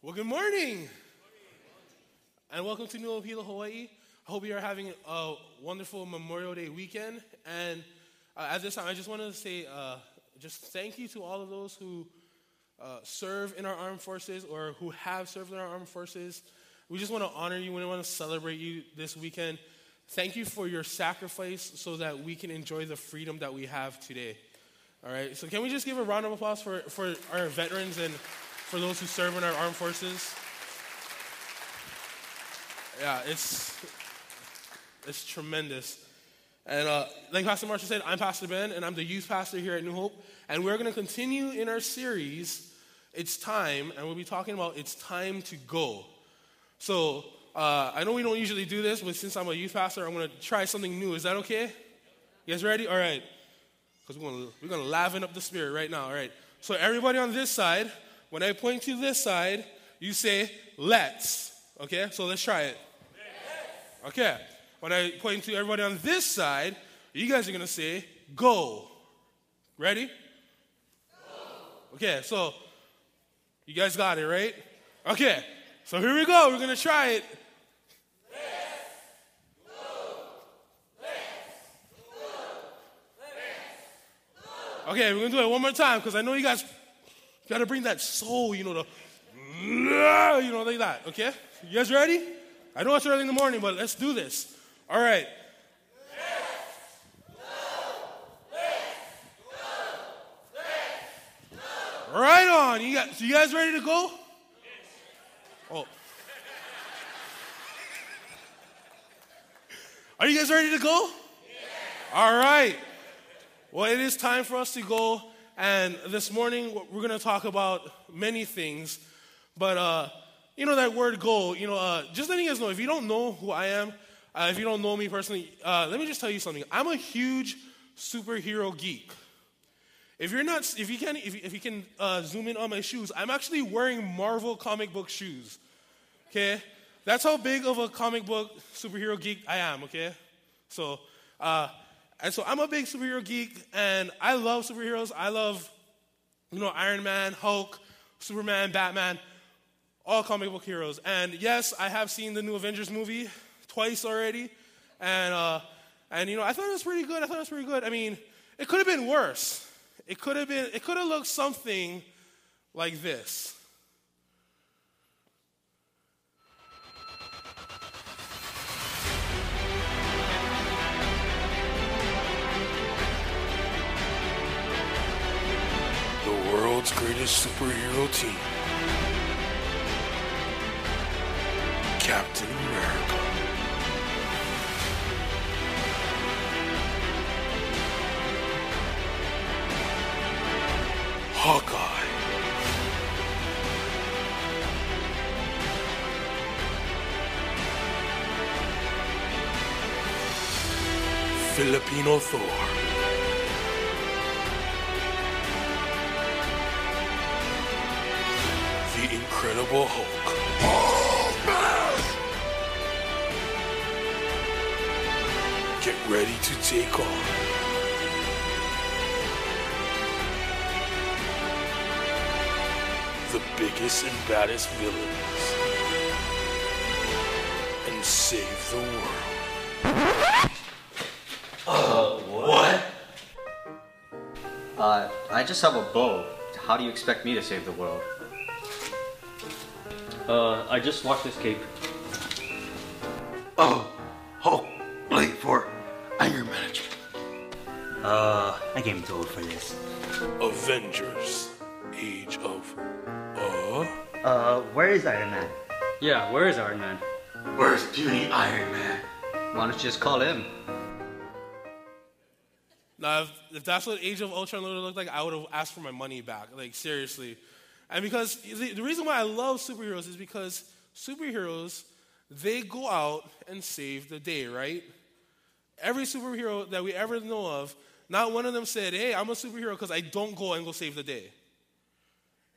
Well, good morning. And welcome to New Hope Hilo, Hawaii. I hope you are having a wonderful Memorial Day weekend. And uh, at this time, I just wanted to say uh, just thank you to all of those who uh, serve in our armed forces or who have served in our armed forces. We just want to honor you. We want to celebrate you this weekend. Thank you for your sacrifice so that we can enjoy the freedom that we have today. All right, so can we just give a round of applause for, for our veterans and for those who serve in our armed forces? Yeah, it's, it's tremendous. And uh, like Pastor Marshall said, I'm Pastor Ben, and I'm the youth pastor here at New Hope. And we're going to continue in our series, It's Time, and we'll be talking about It's Time to Go. So uh, I know we don't usually do this, but since I'm a youth pastor, I'm going to try something new. Is that okay? You guys ready? All right. Because we're going we're going to laven up the spirit right now. All right. So everybody on this side, when I point to this side, you say, let's. Okay? So let's try it. Okay. When I point to everybody on this side, you guys are to say, go. Ready? Go. Okay, so you guys got it, right? Okay, so here we go. We're to try it. Let's low. Let's Okay, we're gonna do it one more time because I know you guys gotta bring that soul, you know, the you know, like that. Okay, you guys ready? I know it's early in the morning, but let's do this. All right. Right on. You guys, you guys ready to go? Oh. Are you guys ready to go? All right. Well, it is time for us to go. And this morning, we're going to talk about many things. But, uh, you know, that word goal, you know, uh, just letting you guys know, if you don't know who I am, uh, if you don't know me personally, uh, let me just tell you something. I'm a huge superhero geek. If you're not, if you can, if you, if you can uh, zoom in on my shoes, I'm actually wearing Marvel comic book shoes. Okay, that's how big of a comic book superhero geek I am. Okay, so uh, and so I'm a big superhero geek, and I love superheroes. I love, you know, Iron Man, Hulk, Superman, Batman, all comic book heroes. And yes, I have seen the new Avengers movie twice already, and uh, and you know, I thought it was pretty good. I thought it was pretty good. I mean, it could have been worse. It could have been. It could have looked something like this. Greatest superhero team Captain America. Hawkeye. Filipino Thor. Incredible Hulk. Get ready to take on. The biggest and baddest villains. And save the world. Uh, what? Uh, I just have a bow. How do you expect me to save the world? Uh, I just watched this cape. Oh, Hulk, late for anger management. Uh, I came too old for this. Avengers, Age of Uh. Uh, where is Iron Man? Yeah, where is Iron Man? Where's Puny Iron Man? Why don't you just call him? Now, if, if that's what Age of Ultron would have looked like, I would have asked for my money back. Like, seriously. And because the, reason why I love superheroes is because superheroes, they go out and save the day, right? Every superhero that we ever know of, not one of them said, hey, I'm a superhero because I don't go and go save the day.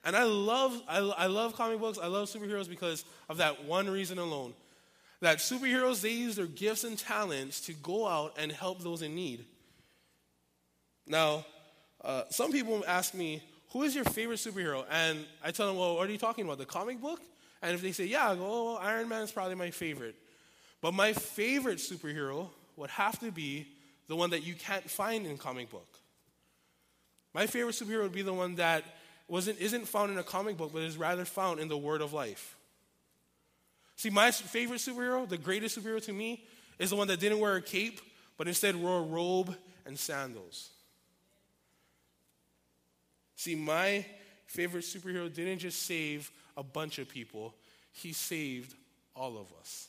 And I love, I, I love comic books, I love superheroes because of that one reason alone. That superheroes, they use their gifts and talents to go out and help those in need. Now, uh, some people ask me, who is your favorite superhero? And I tell them, well, what are you talking about? The comic book? And if they say, yeah, I go, oh, Iron Man is probably my favorite. But my favorite superhero would have to be the one that you can't find in comic book. My favorite superhero would be the one that wasn't, isn't found in a comic book, but is rather found in the Word of Life. See, my favorite superhero, the greatest superhero to me, is the one that didn't wear a cape, but instead wore a robe and sandals. See, my favorite superhero didn't just save a bunch of people, he saved all of us.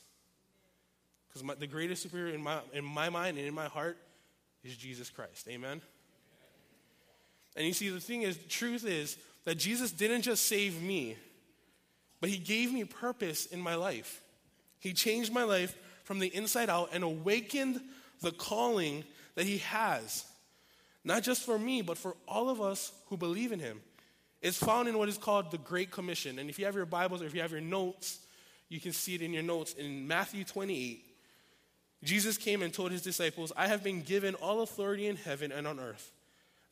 Because the greatest superhero in my, in my mind and in my heart is Jesus Christ. Amen? And you see, the thing is, the truth is that Jesus didn't just save me, but he gave me purpose in my life. He changed my life from the inside out and awakened the calling that he has, not just for me, but for all of us who believe in him. It's found in what is called the Great Commission. And if you have your Bibles or if you have your notes, you can see it in your notes. In Matthew 28, Jesus came and told his disciples, I have been given all authority in heaven and on earth.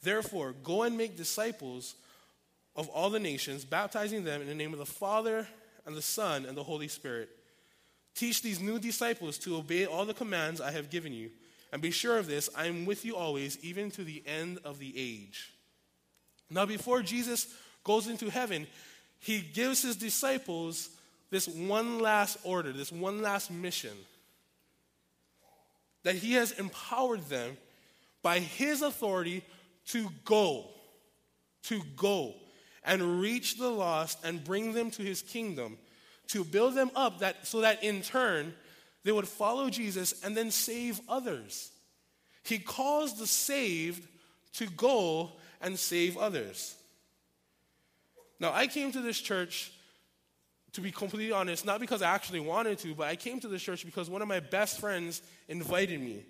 Therefore, go and make disciples of all the nations, baptizing them in the name of the Father and the Son and the Holy Spirit. Teach these new disciples to obey all the commands I have given you. And be sure of this I am with you always, even to the end of the age. Now, before Jesus goes into heaven, he gives his disciples this one last order, this one last mission that he has empowered them by his authority to go, to go and reach the lost and bring them to his kingdom, to build them up that, so that in turn they would follow Jesus and then save others. He calls the saved to go and save others. Now, I came to this church, to be completely honest, not because I actually wanted to, but I came to this church because one of my best friends invited me.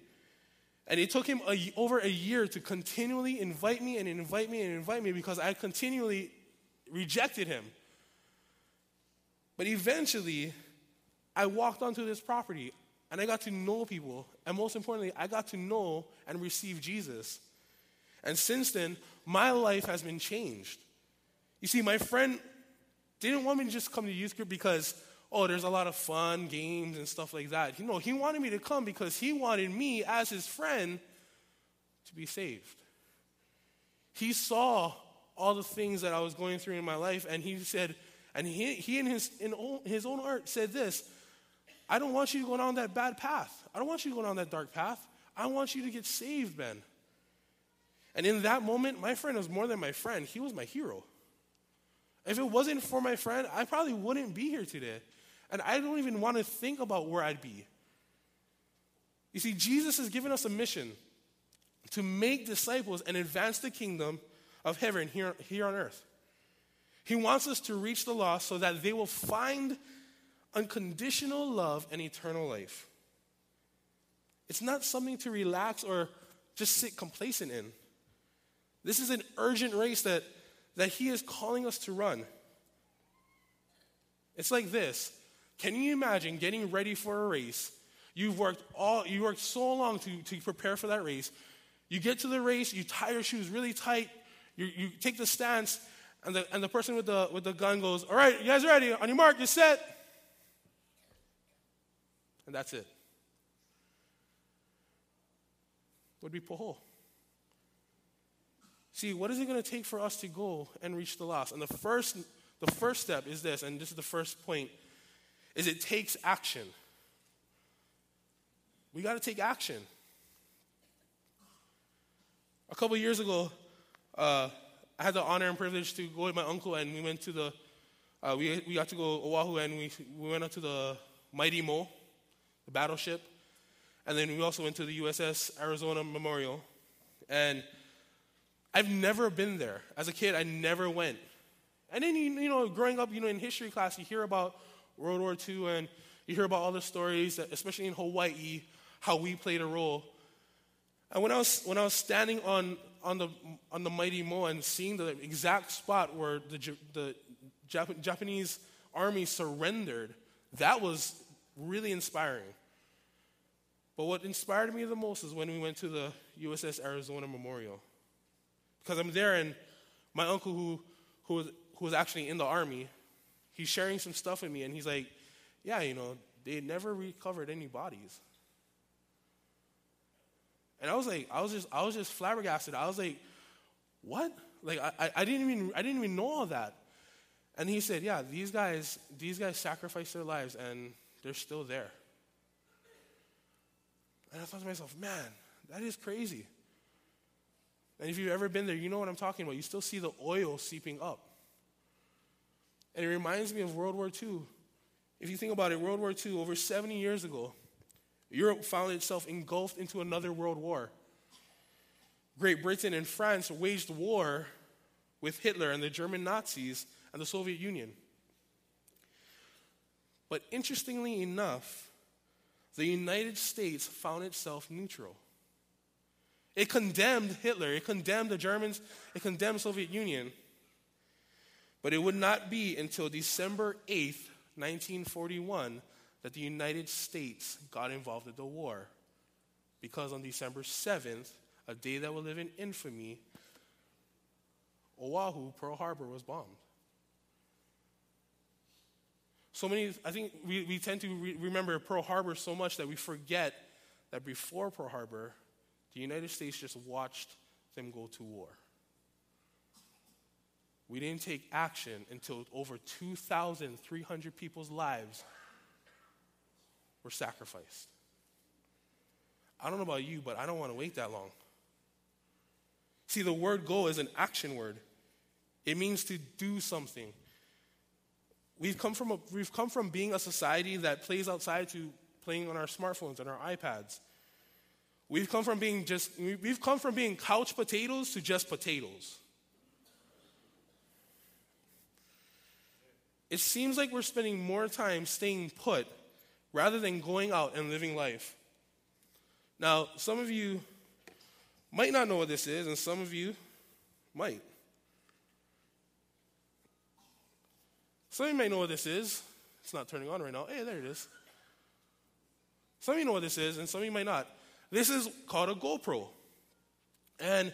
And it took him a, over a year to continually invite me and invite me and invite me because I continually rejected him. But eventually, I walked onto this property and I got to know people. And most importantly, I got to know and receive Jesus. And since then, my life has been changed. You see, my friend didn't want me to just come to youth group because, oh, there's a lot of fun, games, and stuff like that. You know, he wanted me to come because he wanted me, as his friend, to be saved. He saw all the things that I was going through in my life, and he said, and he, he in his, in his own art said this I don't want you to go down that bad path. I don't want you to go down that dark path. I want you to get saved, Ben. And in that moment, my friend was more than my friend, he was my hero. If it wasn't for my friend, I probably wouldn't be here today. And I don't even want to think about where I'd be. You see, Jesus has given us a mission to make disciples and advance the kingdom of heaven here, here on earth. He wants us to reach the lost so that they will find unconditional love and eternal life. It's not something to relax or just sit complacent in. This is an urgent race that, that He is calling us to run. It's like this Can you imagine getting ready for a race? You've worked all you worked so long to, to prepare for that race. You get to the race, you tie your shoes really tight, you, you take the stance, and the, and the person with the, with the gun goes, All right, you guys ready? On your mark, you're set. And that's it. Would be Poho. See, what is it going to take for us to go and reach the lost? And the first, the first step is this, and this is the first point, is it takes action. We got to take action. A couple years ago, uh, I had the honor and privilege to go with my uncle, and we went to the, uh, we, we got to go Oahu, and we, we went up to the Mighty Mo, the battleship. And then we also went to the USS Arizona Memorial. And I've never been there. As a kid, I never went. And then, you, know, growing up, you know, in history class, you hear about World War II and you hear about all the stories, especially in Hawaii, how we played a role. And when I was, when I was standing on, on, the, on the Mighty Mo and seeing the exact spot where the, the Jap- Japanese army surrendered, that was really inspiring. But what inspired me the most is when we went to the USS Arizona Memorial. Because I'm there and my uncle who, who, was, who was actually in the army, he's sharing some stuff with me, and he's like, yeah, you know, they never recovered any bodies. And I was like, I was just, I was just flabbergasted. I was like, what? Like, I, I didn't even, I didn't even know all that. And he said, yeah, these guys, these guys sacrificed their lives, and they're still there. And I thought to myself, man, that is crazy. And if you've ever been there, you know what I'm talking about. You still see the oil seeping up. And it reminds me of World War II. If you think about it, World War II, over 70 years ago, Europe found itself engulfed into another world war. Great Britain and France waged war with Hitler and the German Nazis and the Soviet Union. But interestingly enough, the United States found itself neutral. It condemned Hitler, it condemned the Germans, it condemned Soviet Union. But it would not be until December 8th, 1941, that the United States got involved in the war. Because on December 7th, a day that will live in infamy, Oahu, Pearl Harbor, was bombed. So many, I think we, we tend to re- remember Pearl Harbor so much that we forget that before Pearl Harbor, the United States just watched them go to war. We didn't take action until over 2,300 people's lives were sacrificed. I don't know about you, but I don't want to wait that long. See, the word go is an action word, it means to do something. We've come from, a, we've come from being a society that plays outside to playing on our smartphones and our iPads. We've come from being just, we've come from being couch potatoes to just potatoes. It seems like we're spending more time staying put rather than going out and living life. Now, some of you might not know what this is, and some of you might. Some of you may know what this is. It's not turning on right now. Hey, there it is. Some of you know what this is, and some of you might not. This is called a GoPro. And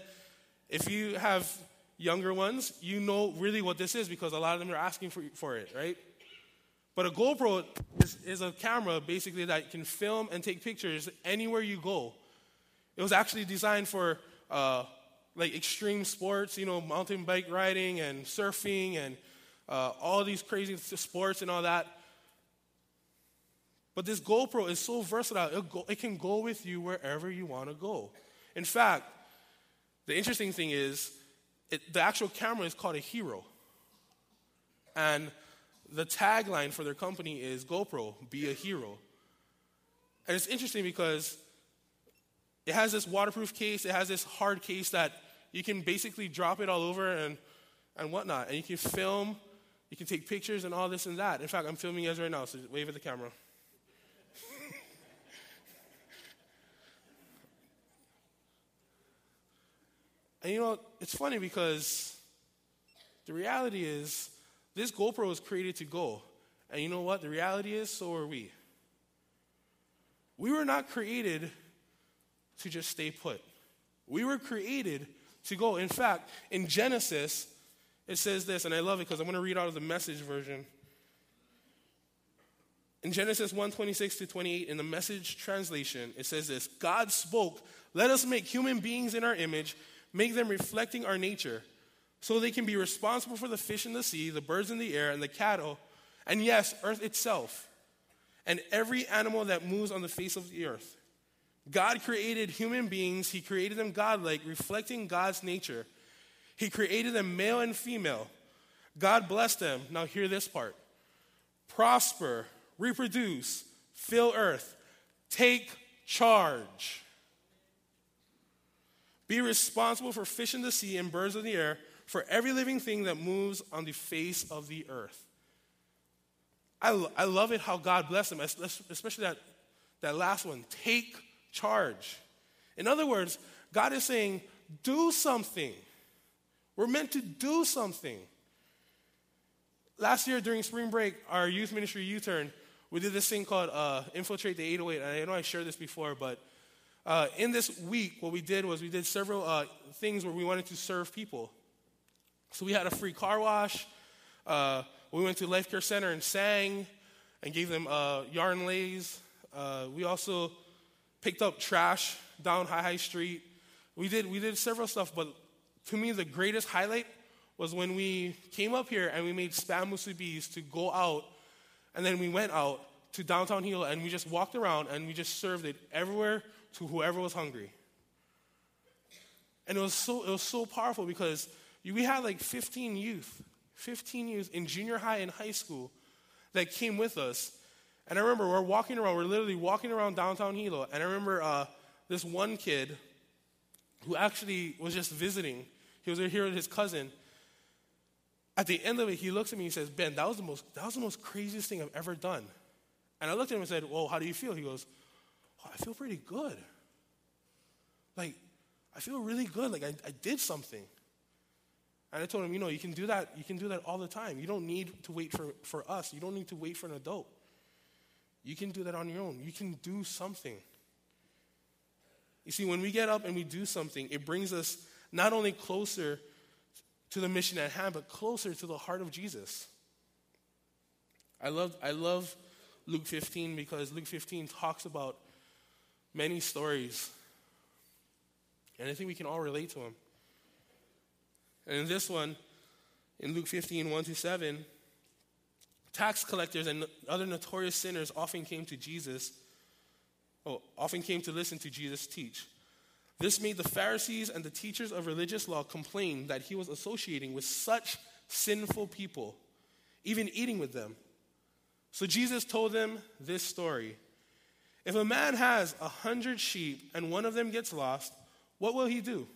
if you have younger ones, you know really what this is because a lot of them are asking for, for it, right? But a GoPro is, is a camera basically that can film and take pictures anywhere you go. It was actually designed for uh, like extreme sports, you know, mountain bike riding and surfing and uh, all these crazy sports and all that. But this GoPro is so versatile, it, go, it can go with you wherever you want to go. In fact, the interesting thing is, it, the actual camera is called a Hero. And the tagline for their company is GoPro, be a hero. And it's interesting because it has this waterproof case, it has this hard case that you can basically drop it all over and, and whatnot. And you can film you can take pictures and all this and that. In fact, I'm filming you guys right now, so wave at the camera. and you know, it's funny because the reality is this GoPro was created to go. And you know what? The reality is, so are we. We were not created to just stay put. We were created to go. In fact, in Genesis, it says this, and I love it because I'm going to read out of the message version. In Genesis 1 26 to 28, in the message translation, it says this God spoke, Let us make human beings in our image, make them reflecting our nature, so they can be responsible for the fish in the sea, the birds in the air, and the cattle, and yes, earth itself, and every animal that moves on the face of the earth. God created human beings, He created them godlike, reflecting God's nature. He created them male and female. God blessed them. Now, hear this part prosper, reproduce, fill earth, take charge. Be responsible for fish in the sea and birds in the air, for every living thing that moves on the face of the earth. I, I love it how God blessed them, especially that, that last one take charge. In other words, God is saying, do something. We're meant to do something. Last year during spring break, our youth ministry U Turn, we did this thing called uh, Infiltrate the 808. And I know I shared this before, but uh, in this week, what we did was we did several uh, things where we wanted to serve people. So we had a free car wash. Uh, we went to Life Care Center and sang and gave them uh, yarn leis. Uh, we also picked up trash down Haihai Street. We did, we did several stuff, but to me, the greatest highlight was when we came up here and we made spam musubis to go out, and then we went out to downtown Hilo and we just walked around and we just served it everywhere to whoever was hungry. And it was so, it was so powerful because we had like 15 youth, 15 youth in junior high and high school that came with us. And I remember we're walking around, we're literally walking around downtown Hilo. And I remember uh, this one kid who actually was just visiting. He was here with his cousin. At the end of it, he looks at me and he says, Ben, that was the most, that was the most craziest thing I've ever done. And I looked at him and said, Well, how do you feel? He goes, oh, I feel pretty good. Like, I feel really good. Like, I, I did something. And I told him, you know, you can do that, you can do that all the time. You don't need to wait for, for us. You don't need to wait for an adult. You can do that on your own. You can do something. You see, when we get up and we do something, it brings us not only closer to the mission at hand, but closer to the heart of Jesus. I love, I love Luke 15 because Luke 15 talks about many stories. And I think we can all relate to them. And in this one, in Luke 15, 1 to 7, tax collectors and other notorious sinners often came to Jesus, oh, often came to listen to Jesus teach. This made the Pharisees and the teachers of religious law complain that he was associating with such sinful people, even eating with them. So Jesus told them this story. If a man has a hundred sheep and one of them gets lost, what will he do?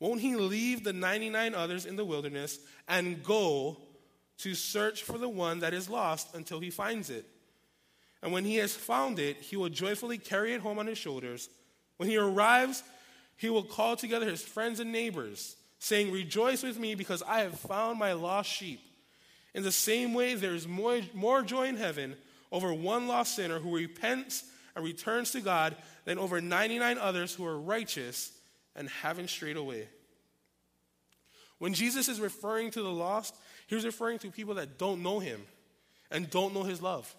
Won't he leave the 99 others in the wilderness and go to search for the one that is lost until he finds it? And when he has found it, he will joyfully carry it home on his shoulders. When he arrives, he will call together his friends and neighbors, saying, Rejoice with me because I have found my lost sheep. In the same way, there is more, more joy in heaven over one lost sinner who repents and returns to God than over 99 others who are righteous and haven't strayed away. When Jesus is referring to the lost, he's referring to people that don't know him and don't know his love.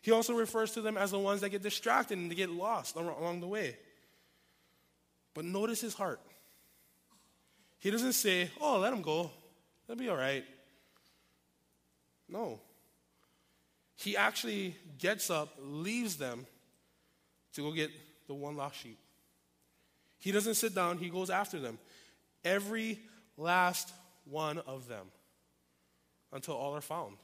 He also refers to them as the ones that get distracted and they get lost along the way. But notice his heart. He doesn't say, Oh, let him go. That'll be all right. No. He actually gets up, leaves them to go get the one lost sheep. He doesn't sit down, he goes after them. Every last one of them until all are found.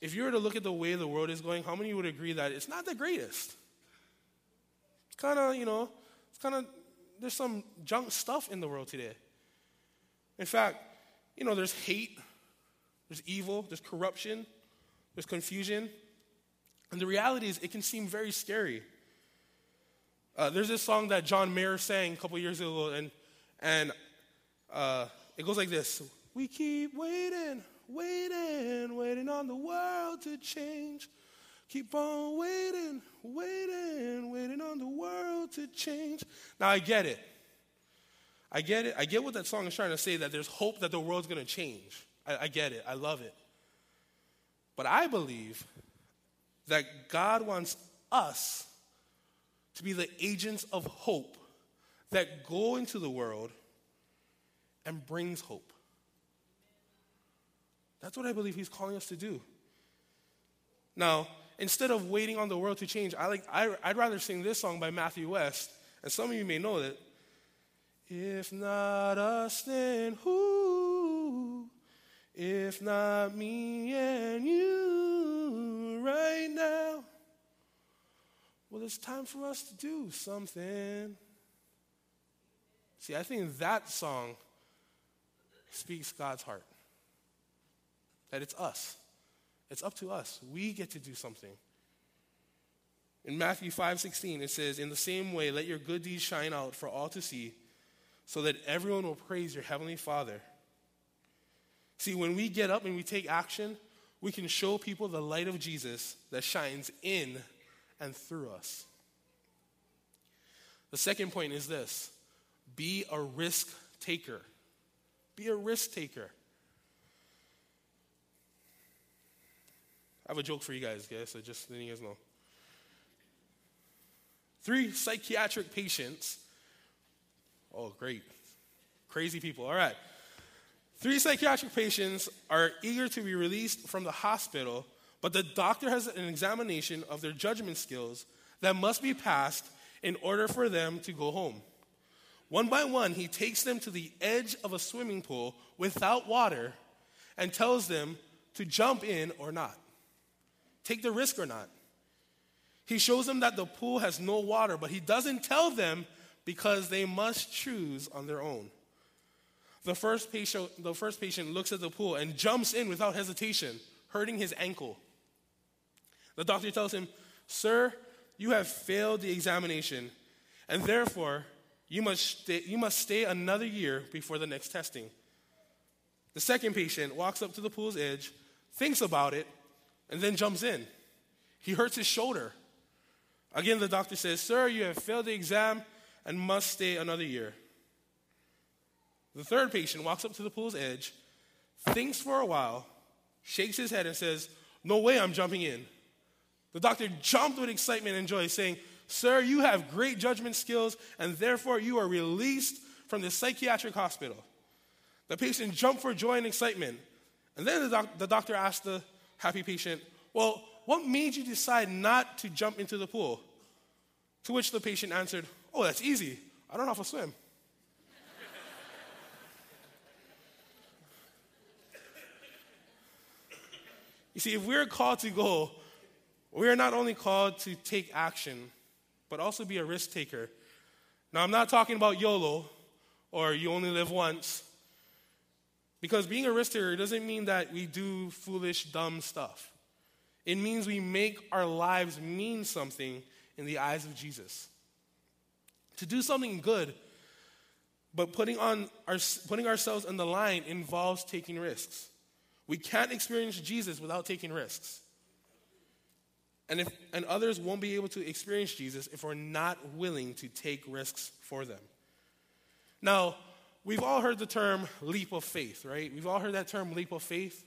If you were to look at the way the world is going, how many would agree that it's not the greatest? It's kind of, you know, it's kind of, there's some junk stuff in the world today. In fact, you know, there's hate, there's evil, there's corruption, there's confusion. And the reality is, it can seem very scary. Uh, there's this song that John Mayer sang a couple years ago, and, and uh, it goes like this We keep waiting, waiting, waiting on the world to change. Keep on waiting, waiting, waiting on the world to change. Now, I get it. I get it. I get what that song is trying to say that there's hope that the world's going to change. I, I get it. I love it. But I believe that God wants us to be the agents of hope that go into the world and brings hope. That's what I believe he's calling us to do. Now, instead of waiting on the world to change, I like I, would rather sing this song by Matthew West, and some of you may know it. If not us, then who? If not me and you right now. Well, it's time for us to do something. See, I think that song speaks God's heart. That it's us. It's up to us. We get to do something. In Matthew 5 16, it says, In the same way, let your good deeds shine out for all to see so that everyone will praise your Heavenly Father. See, when we get up and we take action, we can show people the light of Jesus that shines in and through us. The second point is this be a risk taker. Be a risk taker. I have a joke for you guys, guys, so just letting you guys know. Three psychiatric patients. Oh, great. Crazy people. All right. Three psychiatric patients are eager to be released from the hospital, but the doctor has an examination of their judgment skills that must be passed in order for them to go home. One by one, he takes them to the edge of a swimming pool without water and tells them to jump in or not, take the risk or not. He shows them that the pool has no water, but he doesn't tell them because they must choose on their own. The first, patient, the first patient looks at the pool and jumps in without hesitation, hurting his ankle. The doctor tells him, Sir, you have failed the examination, and therefore you must stay, you must stay another year before the next testing. The second patient walks up to the pool's edge, thinks about it, and then jumps in. He hurts his shoulder. Again, the doctor says, Sir, you have failed the exam and must stay another year. The third patient walks up to the pool's edge, thinks for a while, shakes his head, and says, No way I'm jumping in. The doctor jumped with excitement and joy, saying, Sir, you have great judgment skills, and therefore you are released from the psychiatric hospital. The patient jumped for joy and excitement. And then the, doc- the doctor asked the happy patient, Well, what made you decide not to jump into the pool? To which the patient answered, Oh, that's easy. I don't know how to swim. you see, if we're called to go, we are not only called to take action, but also be a risk taker. Now, I'm not talking about YOLO or you only live once. Because being a risk taker doesn't mean that we do foolish, dumb stuff. It means we make our lives mean something in the eyes of Jesus. To do something good, but putting, on our, putting ourselves on the line involves taking risks. We can't experience Jesus without taking risks. And, if, and others won't be able to experience Jesus if we're not willing to take risks for them. Now, we've all heard the term leap of faith, right? We've all heard that term leap of faith.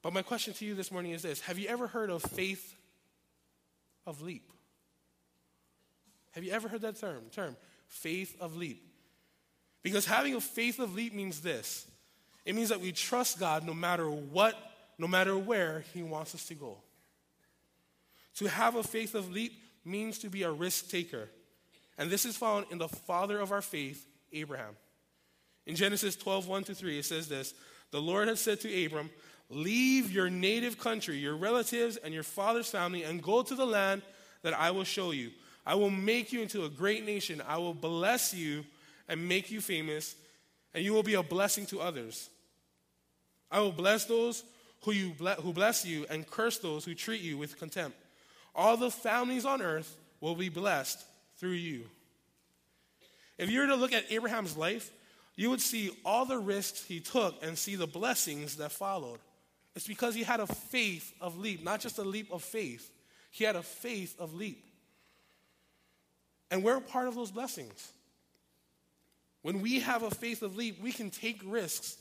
But my question to you this morning is this Have you ever heard of faith of leap? Have you ever heard that term? Term, faith of leap. Because having a faith of leap means this it means that we trust God no matter what, no matter where He wants us to go. To have a faith of leap means to be a risk taker. And this is found in the father of our faith, Abraham. In Genesis 12, 1 to 3, it says this The Lord had said to Abram, Leave your native country, your relatives, and your father's family, and go to the land that I will show you. I will make you into a great nation. I will bless you and make you famous, and you will be a blessing to others. I will bless those who, you ble- who bless you and curse those who treat you with contempt. All the families on earth will be blessed through you. If you were to look at Abraham's life, you would see all the risks he took and see the blessings that followed. It's because he had a faith of leap, not just a leap of faith. He had a faith of leap. And we're part of those blessings. When we have a faith of leap, we can take risks.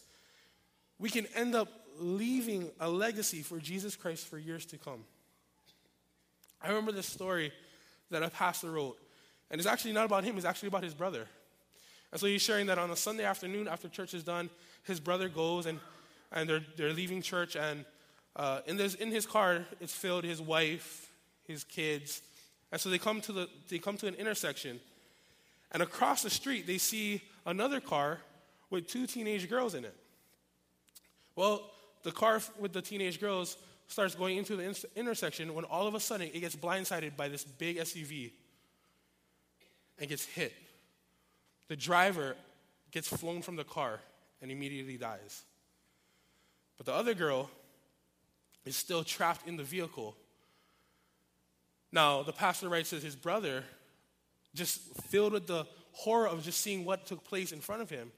We can end up leaving a legacy for Jesus Christ for years to come. I remember this story that a pastor wrote, and it's actually not about him, it's actually about his brother. And so he's sharing that on a Sunday afternoon after church is done, his brother goes and, and they're, they're leaving church, and uh, in, this, in his car, it's filled his wife, his kids. And so they come, to the, they come to an intersection, and across the street, they see another car with two teenage girls in it. Well, the car with the teenage girls starts going into the intersection when all of a sudden it gets blindsided by this big SUV and gets hit. The driver gets flown from the car and immediately dies. But the other girl is still trapped in the vehicle. Now, the pastor writes that his brother, just filled with the horror of just seeing what took place in front of him,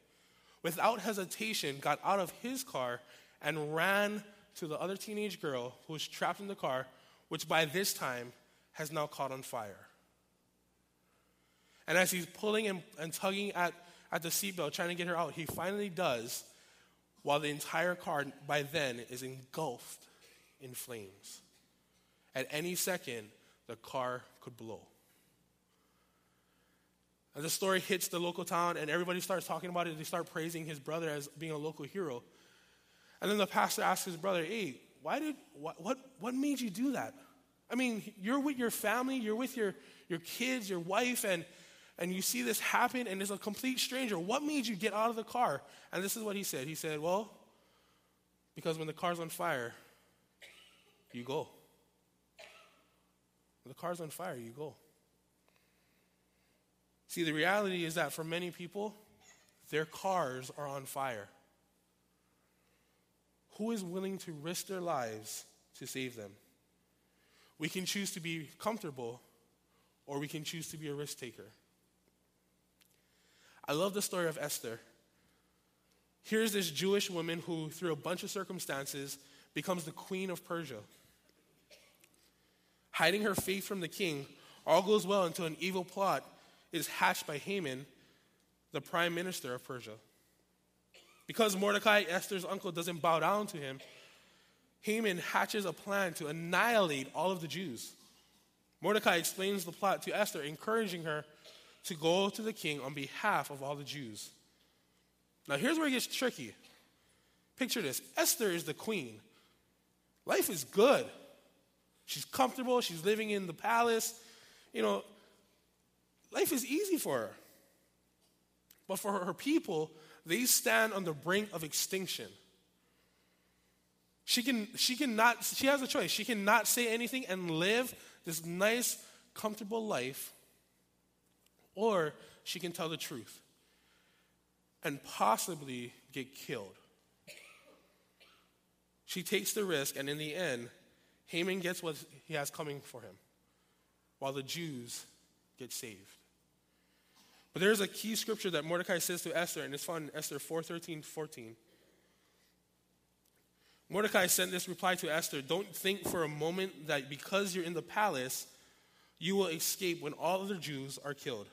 without hesitation got out of his car and ran to the other teenage girl who was trapped in the car, which by this time has now caught on fire. And as he's pulling and, and tugging at, at the seatbelt trying to get her out. He finally does, while the entire car by then is engulfed in flames. At any second, the car could blow. And the story hits the local town, and everybody starts talking about it. They start praising his brother as being a local hero. And then the pastor asks his brother, Hey, why did, what, what, what made you do that? I mean, you're with your family, you're with your, your kids, your wife, and, and you see this happen, and it's a complete stranger. What made you get out of the car? And this is what he said. He said, Well, because when the car's on fire, you go. When the car's on fire, you go. See, the reality is that for many people, their cars are on fire. Who is willing to risk their lives to save them? We can choose to be comfortable, or we can choose to be a risk taker. I love the story of Esther. Here's this Jewish woman who, through a bunch of circumstances, becomes the queen of Persia. Hiding her faith from the king, all goes well until an evil plot is hatched by Haman, the prime minister of Persia. Because Mordecai, Esther's uncle, doesn't bow down to him, Haman hatches a plan to annihilate all of the Jews. Mordecai explains the plot to Esther, encouraging her to go to the king on behalf of all the Jews. Now, here's where it gets tricky. Picture this Esther is the queen. Life is good. She's comfortable. She's living in the palace. You know, life is easy for her. But for her people, they stand on the brink of extinction. She can, she cannot, she has a choice. She cannot say anything and live this nice, comfortable life, or she can tell the truth and possibly get killed. She takes the risk, and in the end, Haman gets what he has coming for him, while the Jews get saved. But there's a key scripture that Mordecai says to Esther, and it's found in Esther 4 13, 14. Mordecai sent this reply to Esther Don't think for a moment that because you're in the palace, you will escape when all other Jews are killed.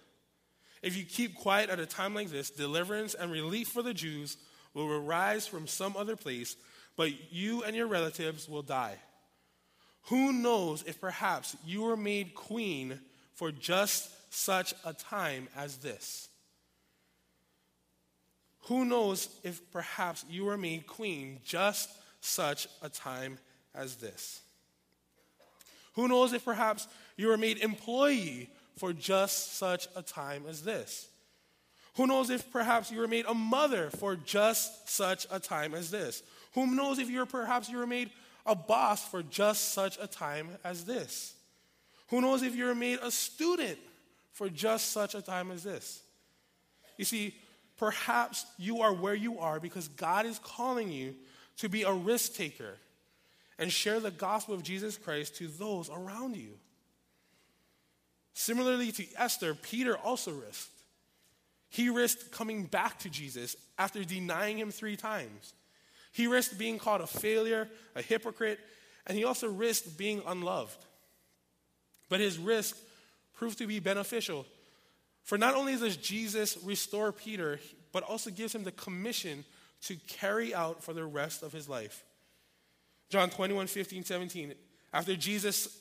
If you keep quiet at a time like this, deliverance and relief for the Jews will arise from some other place, but you and your relatives will die. Who knows if perhaps you were made queen for just such a time as this? Who knows if perhaps you were made queen just such a time as this? Who knows if perhaps you were made employee for just such a time as this? Who knows if perhaps you were made a mother for just such a time as this? Who knows if you were perhaps you were made a boss for just such a time as this? Who knows if you were made a student for just such a time as this? You see, perhaps you are where you are because God is calling you to be a risk taker and share the gospel of Jesus Christ to those around you. Similarly to Esther, Peter also risked. He risked coming back to Jesus after denying him three times. He risked being called a failure, a hypocrite, and he also risked being unloved. But his risk proved to be beneficial. For not only does Jesus restore Peter, but also gives him the commission to carry out for the rest of his life. John 21, 15, 17. After Jesus,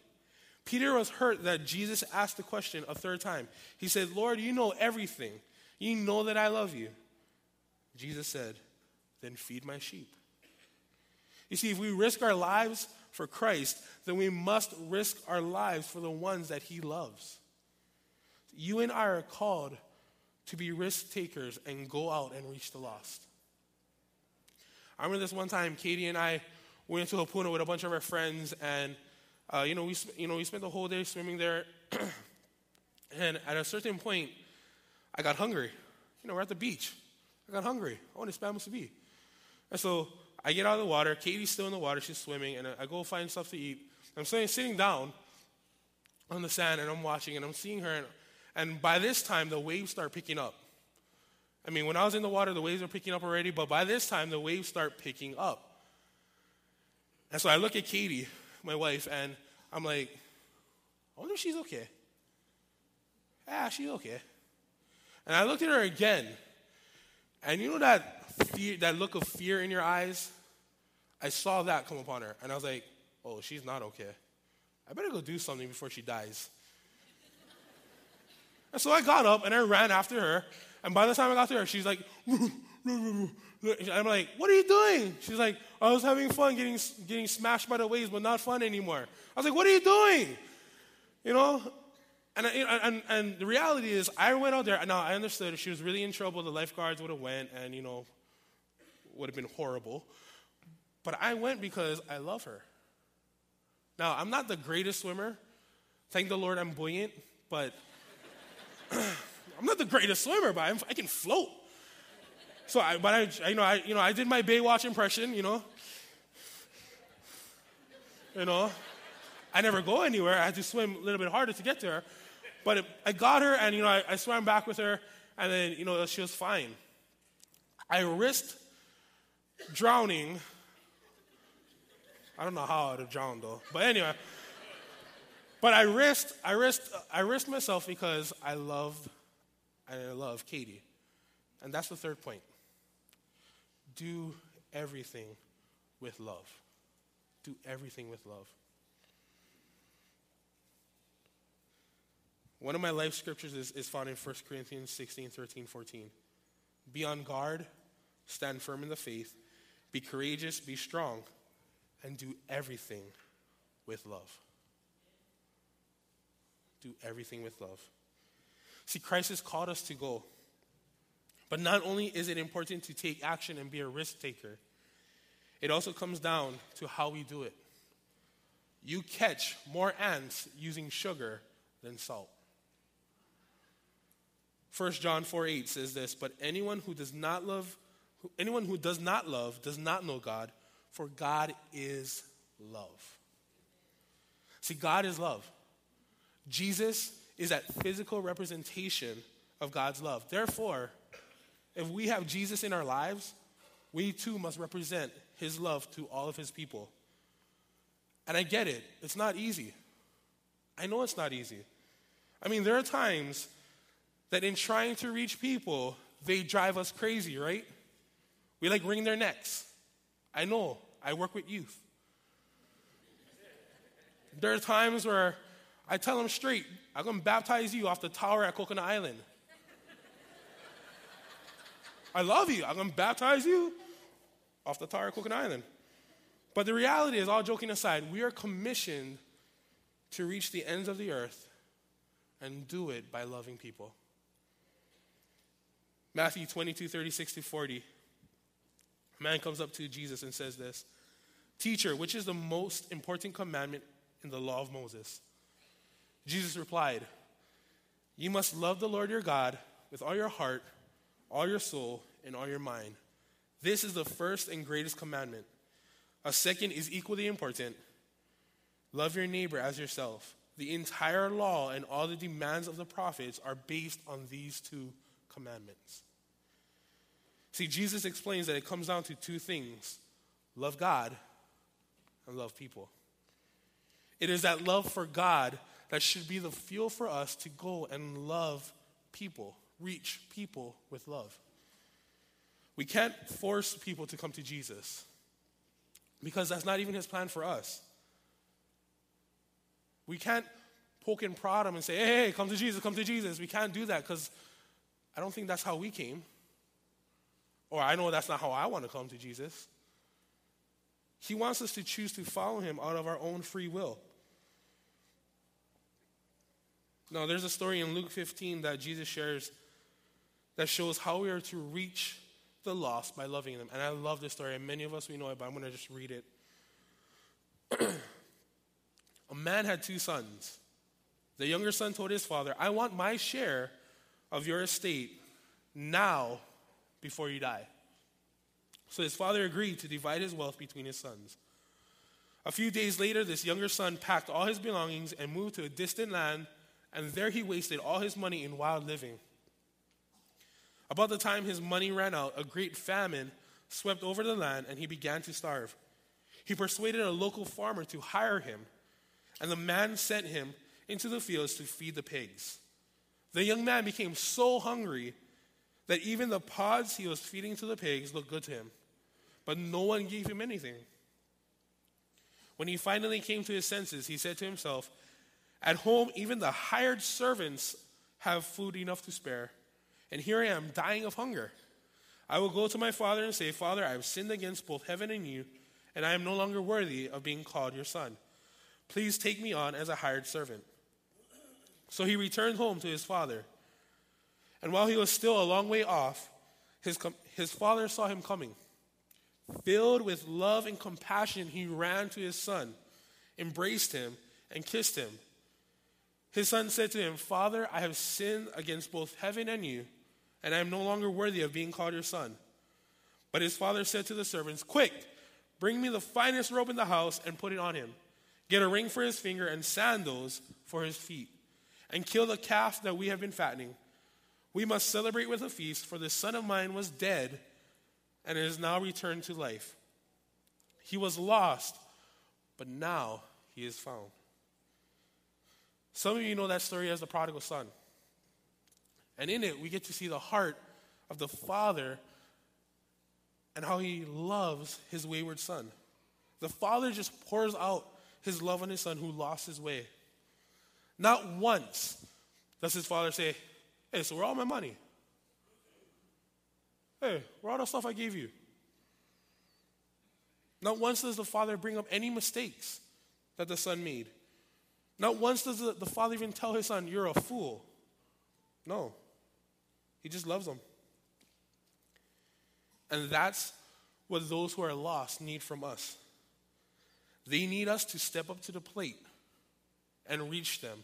Peter was hurt that Jesus asked the question a third time. He said, Lord, you know everything. You know that I love you. Jesus said, Then feed my sheep. You see, if we risk our lives for Christ, then we must risk our lives for the ones that he loves. You and I are called to be risk takers and go out and reach the lost. I remember this one time, Katie and I went to Hapuna with a bunch of our friends, and uh, you know, we you know we spent the whole day swimming there. and at a certain point, I got hungry. You know, we're at the beach. I got hungry. I wanted spam to be. And so I get out of the water. Katie's still in the water. She's swimming. And I go find stuff to eat. I'm sitting, sitting down on the sand and I'm watching and I'm seeing her. And, and by this time, the waves start picking up. I mean, when I was in the water, the waves were picking up already. But by this time, the waves start picking up. And so I look at Katie, my wife, and I'm like, I wonder if she's okay. Ah, she's okay. And I looked at her again, and you know that fear, that look of fear in your eyes? I saw that come upon her, and I was like, oh, she's not okay. I better go do something before she dies. and so I got up and I ran after her, and by the time I got to her, she's like, I'm like, what are you doing? She's like, I was having fun getting, getting smashed by the waves, but not fun anymore. I was like, what are you doing? You know? And, and, and the reality is, I went out there. Now, I understood she was really in trouble, the lifeguards would have went and, you know, would have been horrible. But I went because I love her. Now, I'm not the greatest swimmer. Thank the Lord I'm buoyant, but I'm not the greatest swimmer, but I'm, i can float. So, I, but I, you know, I, you know, I did my Baywatch impression, you know. You know, I never go anywhere. I had to swim a little bit harder to get to her. But it, I got her, and, you know, I, I swam back with her, and then, you know, she was fine. I risked drowning. I don't know how I'd have drowned, though. But anyway. But I risked, I risked, I risked myself because I love, I love Katie. And that's the third point do everything with love. Do everything with love. One of my life scriptures is, is found in 1 Corinthians 16, 13, 14. Be on guard, stand firm in the faith, be courageous, be strong, and do everything with love. Do everything with love. See, Christ has called us to go. But not only is it important to take action and be a risk taker, it also comes down to how we do it. You catch more ants using sugar than salt. 1 John 4 8 says this, but anyone who does not love, anyone who does not love does not know God, for God is love. See, God is love. Jesus is that physical representation of God's love. Therefore, if we have Jesus in our lives, we too must represent his love to all of his people. And I get it, it's not easy. I know it's not easy. I mean, there are times that in trying to reach people, they drive us crazy, right? We like wring their necks. I know, I work with youth. There are times where I tell them straight, I'm gonna baptize you off the tower at Coconut Island. I love you. I'm going to baptize you off the of Coconut Island. But the reality is, all joking aside, we are commissioned to reach the ends of the earth and do it by loving people. Matthew 22, 36 to 40. A man comes up to Jesus and says this Teacher, which is the most important commandment in the law of Moses? Jesus replied, You must love the Lord your God with all your heart all your soul, and all your mind. This is the first and greatest commandment. A second is equally important love your neighbor as yourself. The entire law and all the demands of the prophets are based on these two commandments. See, Jesus explains that it comes down to two things love God and love people. It is that love for God that should be the fuel for us to go and love people reach people with love. We can't force people to come to Jesus because that's not even his plan for us. We can't poke and prod him and say, hey, hey, come to Jesus, come to Jesus. We can't do that because I don't think that's how we came. Or I know that's not how I want to come to Jesus. He wants us to choose to follow him out of our own free will. Now, there's a story in Luke 15 that Jesus shares that shows how we are to reach the lost by loving them. And I love this story, and many of us we know it, but I'm going to just read it. a man had two sons. The younger son told his father, I want my share of your estate now before you die. So his father agreed to divide his wealth between his sons. A few days later, this younger son packed all his belongings and moved to a distant land, and there he wasted all his money in wild living. About the time his money ran out, a great famine swept over the land, and he began to starve. He persuaded a local farmer to hire him, and the man sent him into the fields to feed the pigs. The young man became so hungry that even the pods he was feeding to the pigs looked good to him, but no one gave him anything. When he finally came to his senses, he said to himself, At home, even the hired servants have food enough to spare, and here I am dying of hunger. I will go to my father and say, Father, I have sinned against both heaven and you, and I am no longer worthy of being called your son. Please take me on as a hired servant. So he returned home to his father. And while he was still a long way off, his, com- his father saw him coming. Filled with love and compassion, he ran to his son, embraced him, and kissed him. His son said to him, Father, I have sinned against both heaven and you, and I am no longer worthy of being called your son. But his father said to the servants, Quick, bring me the finest robe in the house and put it on him. Get a ring for his finger and sandals for his feet, and kill the calf that we have been fattening. We must celebrate with a feast, for this son of mine was dead and is now returned to life. He was lost, but now he is found. Some of you know that story as the prodigal son. And in it, we get to see the heart of the father and how he loves his wayward son. The father just pours out his love on his son who lost his way. Not once does his father say, Hey, so where all my money? Hey, where all the stuff I gave you? Not once does the father bring up any mistakes that the son made. Not once does the, the father even tell his son, You're a fool. No. He just loves them. And that's what those who are lost need from us. They need us to step up to the plate and reach them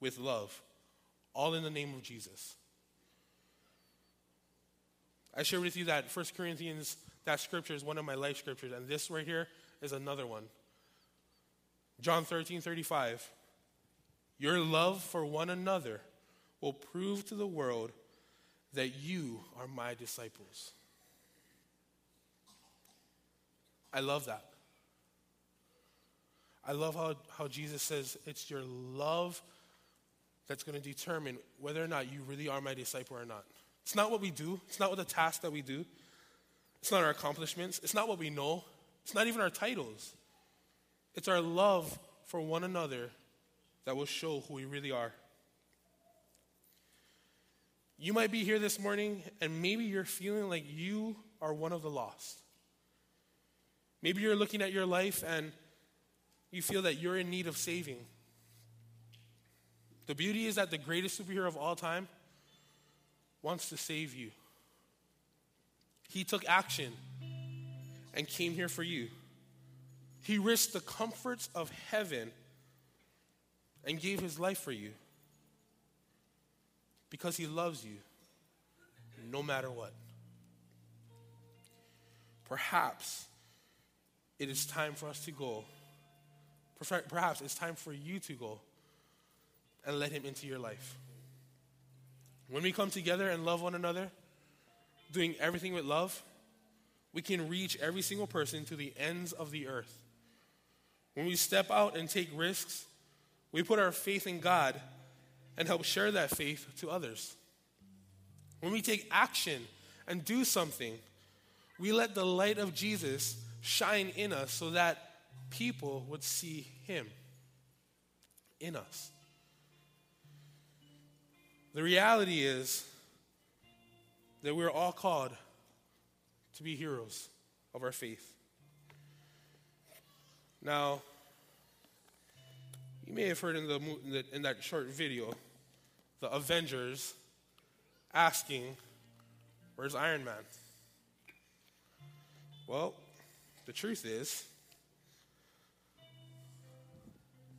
with love, all in the name of Jesus. I share with you that 1 Corinthians, that scripture is one of my life scriptures, and this right here is another one. John 13, 35. Your love for one another will prove to the world that you are my disciples. I love that. I love how, how Jesus says it's your love that's going to determine whether or not you really are my disciple or not. It's not what we do, it's not what the task that we do, it's not our accomplishments, it's not what we know, it's not even our titles. It's our love for one another that will show who we really are. You might be here this morning and maybe you're feeling like you are one of the lost. Maybe you're looking at your life and you feel that you're in need of saving. The beauty is that the greatest superhero of all time wants to save you. He took action and came here for you. He risked the comforts of heaven and gave his life for you because he loves you no matter what. Perhaps it is time for us to go. Perhaps it's time for you to go and let him into your life. When we come together and love one another, doing everything with love, we can reach every single person to the ends of the earth. When we step out and take risks, we put our faith in God and help share that faith to others. When we take action and do something, we let the light of Jesus shine in us so that people would see Him in us. The reality is that we're all called to be heroes of our faith. Now, you may have heard in, the, in that short video the Avengers asking, Where's Iron Man? Well, the truth is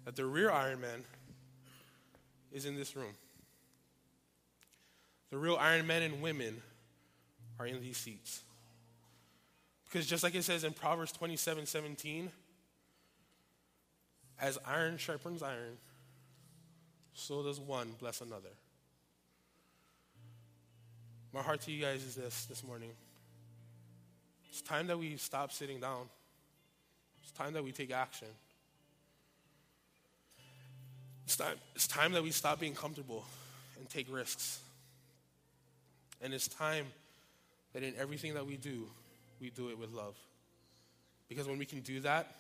that the real Iron Man is in this room. The real Iron Men and women are in these seats. Because just like it says in Proverbs 27 17, as iron sharpens iron, so does one bless another. My heart to you guys is this this morning. It's time that we stop sitting down. It's time that we take action. It's time, it's time that we stop being comfortable and take risks. And it's time that in everything that we do, we do it with love. Because when we can do that,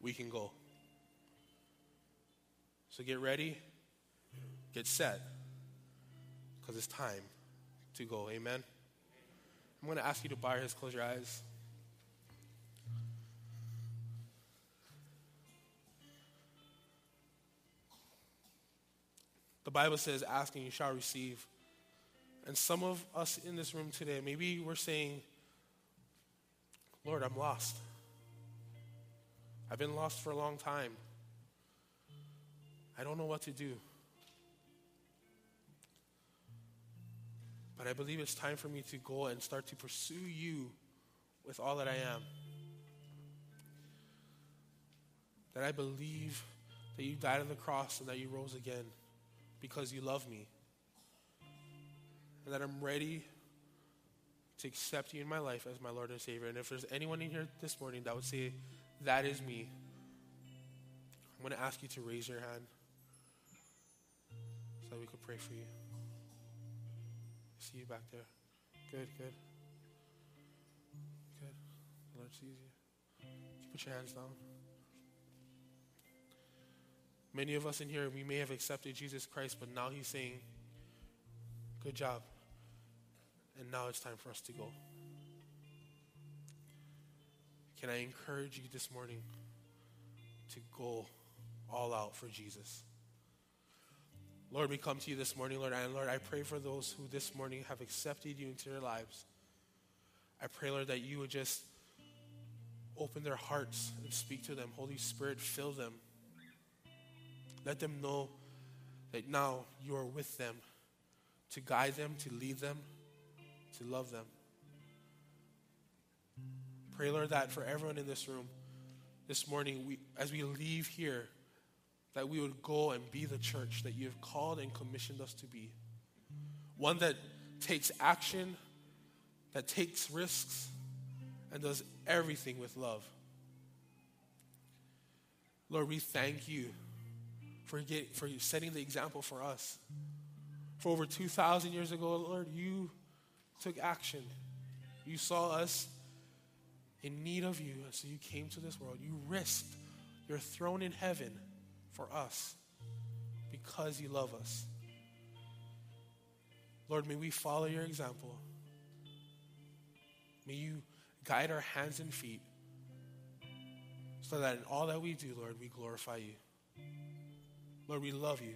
we can go. So get ready, get set, because it's time to go. Amen. I'm going to ask you to bow your heads, close your eyes. The Bible says, Ask and you shall receive. And some of us in this room today, maybe we're saying, Lord, I'm lost. I've been lost for a long time. I don't know what to do. But I believe it's time for me to go and start to pursue you with all that I am. That I believe that you died on the cross and that you rose again because you love me. And that I'm ready to accept you in my life as my Lord and Savior. And if there's anyone in here this morning that would say, That is me, I'm going to ask you to raise your hand that we could pray for you. See you back there. Good, good. Good. The Lord sees you. Put your hands down. Many of us in here, we may have accepted Jesus Christ, but now He's saying, Good job. And now it's time for us to go. Can I encourage you this morning to go all out for Jesus? Lord, we come to you this morning, Lord, and Lord, I pray for those who this morning have accepted you into their lives. I pray, Lord, that you would just open their hearts and speak to them. Holy Spirit, fill them. Let them know that now you are with them to guide them, to lead them, to love them. Pray, Lord, that for everyone in this room this morning, we, as we leave here, that we would go and be the church that you have called and commissioned us to be. One that takes action, that takes risks, and does everything with love. Lord, we thank you for, get, for setting the example for us. For over 2,000 years ago, Lord, you took action. You saw us in need of you, and so you came to this world. You risked your throne in heaven for us because you love us. Lord, may we follow your example. May you guide our hands and feet so that in all that we do, Lord, we glorify you. Lord, we love you.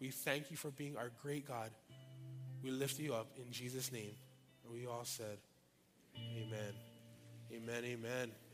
We thank you for being our great God. We lift you up in Jesus' name. And we all said, Amen. Amen. Amen.